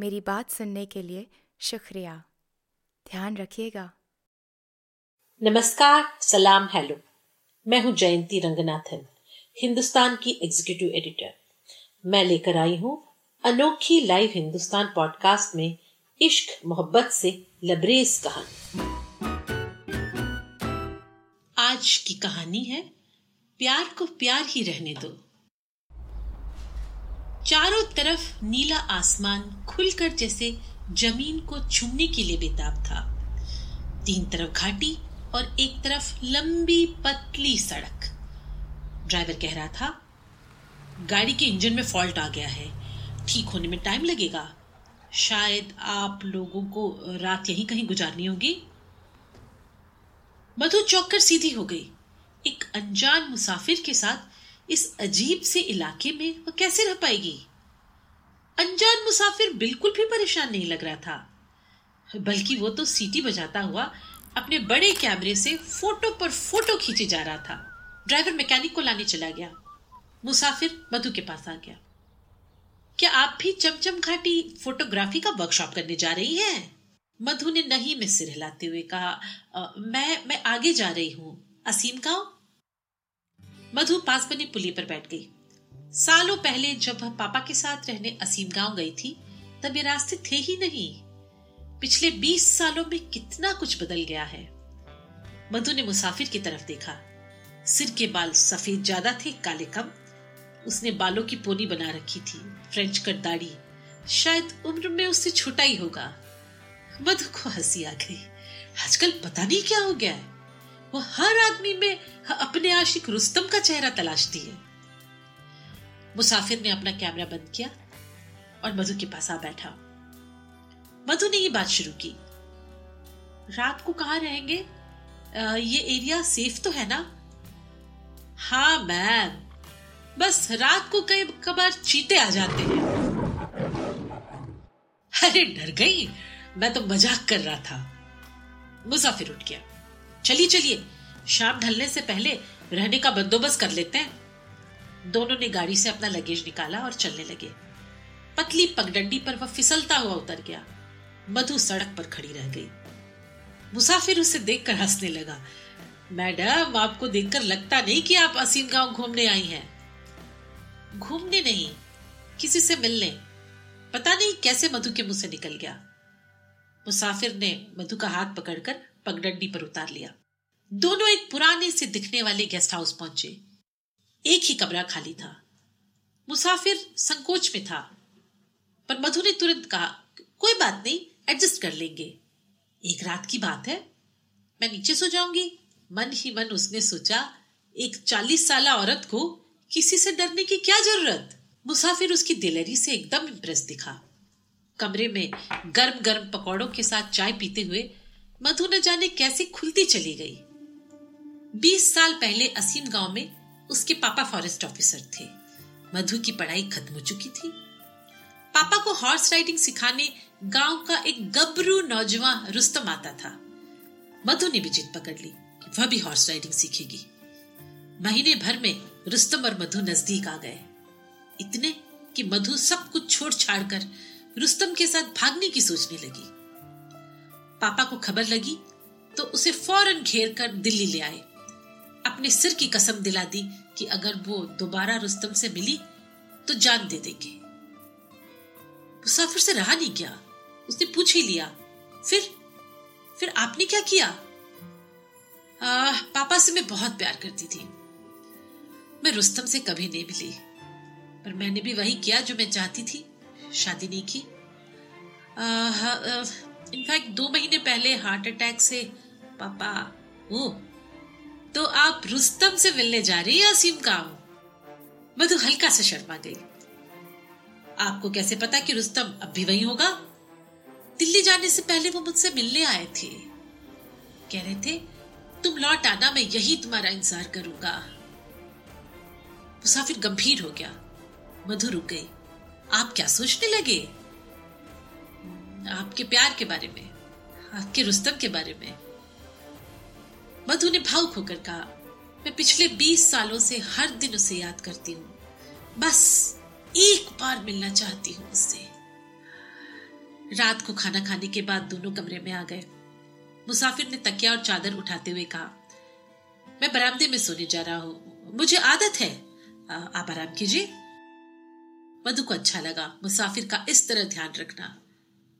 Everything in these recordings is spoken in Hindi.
मेरी बात सुनने के लिए शुक्रिया। ध्यान रखिएगा। नमस्कार, सलाम, हेलो। मैं हूँ जयंती रंगनाथन, हिंदुस्तान की एग्जीक्यूटिव एडिटर मैं लेकर आई हूँ अनोखी लाइव हिंदुस्तान पॉडकास्ट में इश्क, मोहब्बत से लबरेज कहानी। आज की कहानी है, प्यार को प्यार ही रहने दो। चारों तरफ़ नीला आसमान खुलकर जैसे ज़मीन को चूमने के लिए बेताब था। तीन तरफ़ घाटी और एक तरफ़ लंबी पतली सड़क। ड्राइवर कह रहा था, गाड़ी के इंजन में फॉल्ट आ गया है। ठीक होने में टाइम लगेगा। शायद आप लोगों को रात यहीं कहीं गुजारनी होगी। मधु चौक कर सीधी हो गई। एक अनजान मुसाफिर के साथ इस अजीब से इलाके में वह कैसे रह पाएगी? अनजान मुसाफिर बिल्कुल भी परेशान नहीं लग रहा था। बल्कि वो तो सीटी बजाता हुआ अपने बड़े कैमरे से फ़ोटो पर फ़ोटो खींचे जा रहा था। ड्राइवर मैकेनिक को लाने चला गया। मुसाफिर मधु के पास आ गया। क्या आप भी चमचम घाटी फोटोग्राफी का वर्कशॉप करने जा रही हैं? मधु ने नहीं में सिर हिलाते हुए कहा मैं मैं आगे जा रही हूँ। असीम गाँव? मधु पास बनी पुली पर बैठ गई। सालों पहले जब वह पापा के साथ रहने असीम गाँव गई थी, तब ये रास्ते थे ही नहीं। पिछले बीस सालों में कितना कुछ बदल गया है। मधु ने मुसाफिर की तरफ़ देखा। सिर के बाल सफ़ेद ज़्यादा थे, काले कम। उसने बालों की पोनी बना रखी थी, फ्रेंच कट दाढ़ी। शायद उम्र में उससे छोटा ही होगा। मधु को हँसी आ गई। आजकल पता नहीं क्या हो गया है। वो हर आदमी में अपने आशिक रुस्तम का चेहरा तलाशती है। मुसाफिर ने अपना कैमरा बंद किया और मधु के पास आ बैठा। मधु ने ये बात शुरू की। रात को कहा रहेंगे? आ, ये एरिया सेफ़ तो है ना? हाँ मैम। बस रात को कई कबार चीते आ जाते हैं। अरे डर गई। मैं तो मज़ाक कर रहा था। मुसाफिर उठ गया। चलिए चलिए। शाम ढलने से पहले रहने का बंदोबस्त कर लेते हैं। दोनों ने गाड़ी से अपना लगेज निकाला और चलने लगे। पतली पगडंडी पर वह फिसलता हुआ उतर गया। मधु सड़क पर खड़ी रह गई। मुसाफिर उसे देखकर हंसने लगा। मैडम, आपको देखकर लगता नहीं कि आप असीम गाँव घूमने आई हैं? घूमने नहीं, किसी से मिलने। पता नहीं कैसे मधु के मुँह से निकल गया। मुसाफिर ने मधु का हाथ पकड़कर पगडंडी पर उतार लिया। दोनों एक पुराने से दिखने वाले गेस्ट हाउस पहुँचे। एक ही कमरा खाली था। मुसाफिर संकोच में था। पर मधु ने तुरंत कहा, कोई बात नहीं एडजस्ट कर लेंगे। एक रात की बात है। मैं नीचे सो जाऊँगी। मन ही मन उसने सोचा, एक चालीस साल औरत को किसी से डरने की क्या ज़रूरत? मुसाफिर उसकी दिलेरी से एकदम इम्प्रेस दिखा। कमरे में गर्म गर्म पकौड़ों के साथ चाय पीते हुए मधु न जाने कैसे खुलती चली गई। बीस साल पहले असीम गाँव में उसके पापा फॉरेस्ट ऑफिसर थे। मधु की पढ़ाई खत्म हो चुकी थी। पापा को हॉर्स राइडिंग सिखाने गाँव का एक गबरू नौजवान रुस्तम आता था। मधु ने भी जिद पकड़ ली वह भी हॉर्स राइडिंग सीखेगी। महीने भर में रुस्तम और मधु नज़दीक आ गए। इतने कि मधु सब कुछ छोड़ छाड़ कर रुस्तम के साथ भागने की सोचने लगी। पापा को खबर लगी तो उसे फ़ौरन घेर कर दिल्ली ले आए। अपने सिर की कसम दिला दी कि अगर वो दोबारा रुस्तम से मिली तो जान दे देंगे। मुसाफिर से रहा नहीं क्या उसने पूछ ही लिया फिर फिर आपने क्या किया? आ, पापा से मैं बहुत प्यार करती थी। मैं रुस्तम से कभी नहीं मिली पर मैंने भी वही किया जो मैं चाहती थी। शादी नहीं की। इनफैक्ट दो महीने पहले हार्ट अटैक से, पापा, वो। तो आप रुस्तम से मिलने जा रही है असीम काम मधु हल्का सा शर्मा गई। आपको कैसे पता कि रुस्तम अब भी वही होगा? दिल्ली जाने से पहले वो मुझसे मिलने आए थे। कह रहे थे, तुम लौट आना, मैं यही तुम्हारा इंतज़ार करूँगा। मुसाफिर गंभीर हो गया। मधु रुक गई। आप क्या सोचने लगे? आपके प्यार के बारे में, आपके रुस्तम के बारे में। मधु ने भावुक होकर कहा, मैं पिछले बीस सालों से हर दिन उसे याद करती हूँ। बस एक बार मिलना चाहती हूँ उससे। रात को खाना खाने के बाद दोनों कमरे में आ गए। मुसाफिर ने तकिया और चादर उठाते हुए कहा, मैं बरामदे में सोने जा रहा हूँ। मुझे आदत है। आप आराम कीजिए। मधु को अच्छा लगा। मुसाफिर का इस तरह ध्यान रखना।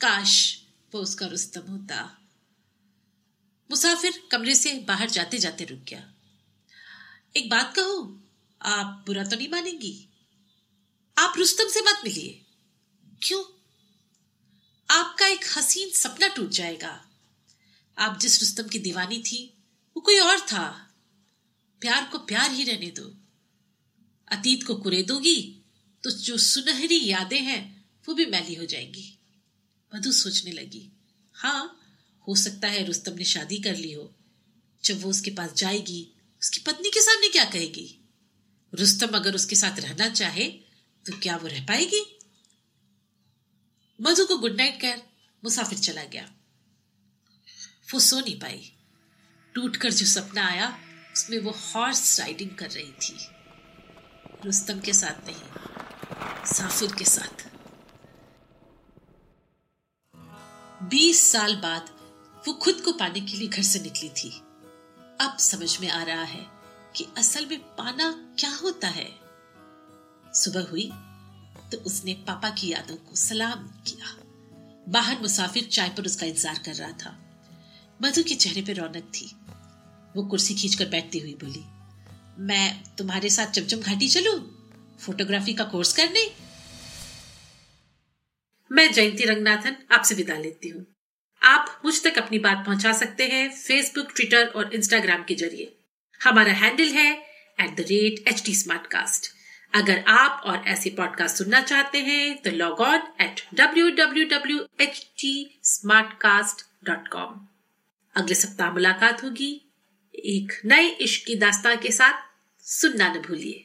काश वो उसका रुस्तम होता। मुसाफिर कमरे से बाहर जाते जाते रुक गया। एक बात कहो, आप बुरा तो नहीं मानेंगी? आप रुस्तम से मत मिलिए। क्यों? आपका एक हसीन सपना टूट जाएगा। आप जिस रुस्तम की दीवानी थी, वो कोई और था। प्यार को प्यार ही रहने दो। अतीत को कुरेदोगी तो जो सुनहरी यादें हैं, वो भी मैली हो जाएँगी। मधु सोचने लगी। हाँ हो सकता है रुस्तम ने शादी कर ली हो। जब वो उसके पास जाएगी, उसकी पत्नी के सामने क्या कहेगी? रुस्तम अगर उसके साथ रहना चाहे तो क्या वो रह पाएगी? मधु को गुड नाइट कर मुसाफिर चला गया। वो सो नहीं पाई। टूट कर जो सपना आया, उसमें वो हॉर्स राइडिंग कर रही थी। रुस्तम के साथ नहीं, साफिर के साथ। बीस साल बाद वो खुद को पाने के लिए घर से निकली थी। अब समझ में आ रहा है कि असल में पाना क्या होता है। सुबह हुई तो उसने पापा की यादों को सलाम किया। बाहर मुसाफिर चाय पर उसका इंतज़ार कर रहा था। मधु के चेहरे पर रौनक थी। वो कुर्सी खींचकर बैठती हुई बोली, मैं तुम्हारे साथ चमचम घाटी चलू? फोटोग्राफी का कोर्स करने? मैं जयंती रंगनाथन आपसे विदा लेती हूँ। आप मुझ तक अपनी बात पहुँचा सकते हैं फेसबुक ट्विटर और इंस्टाग्राम के ज़रिए। हमारा हैंडल है at the rate H T अगर आप और ऐसे पॉडकास्ट सुनना चाहते हैं तो log on at W W W H T Smartcast dot com अगले सप्ताह मुलाकात होगी। एक नए इश्क की दास्तान के साथ सुनना न भूलिए।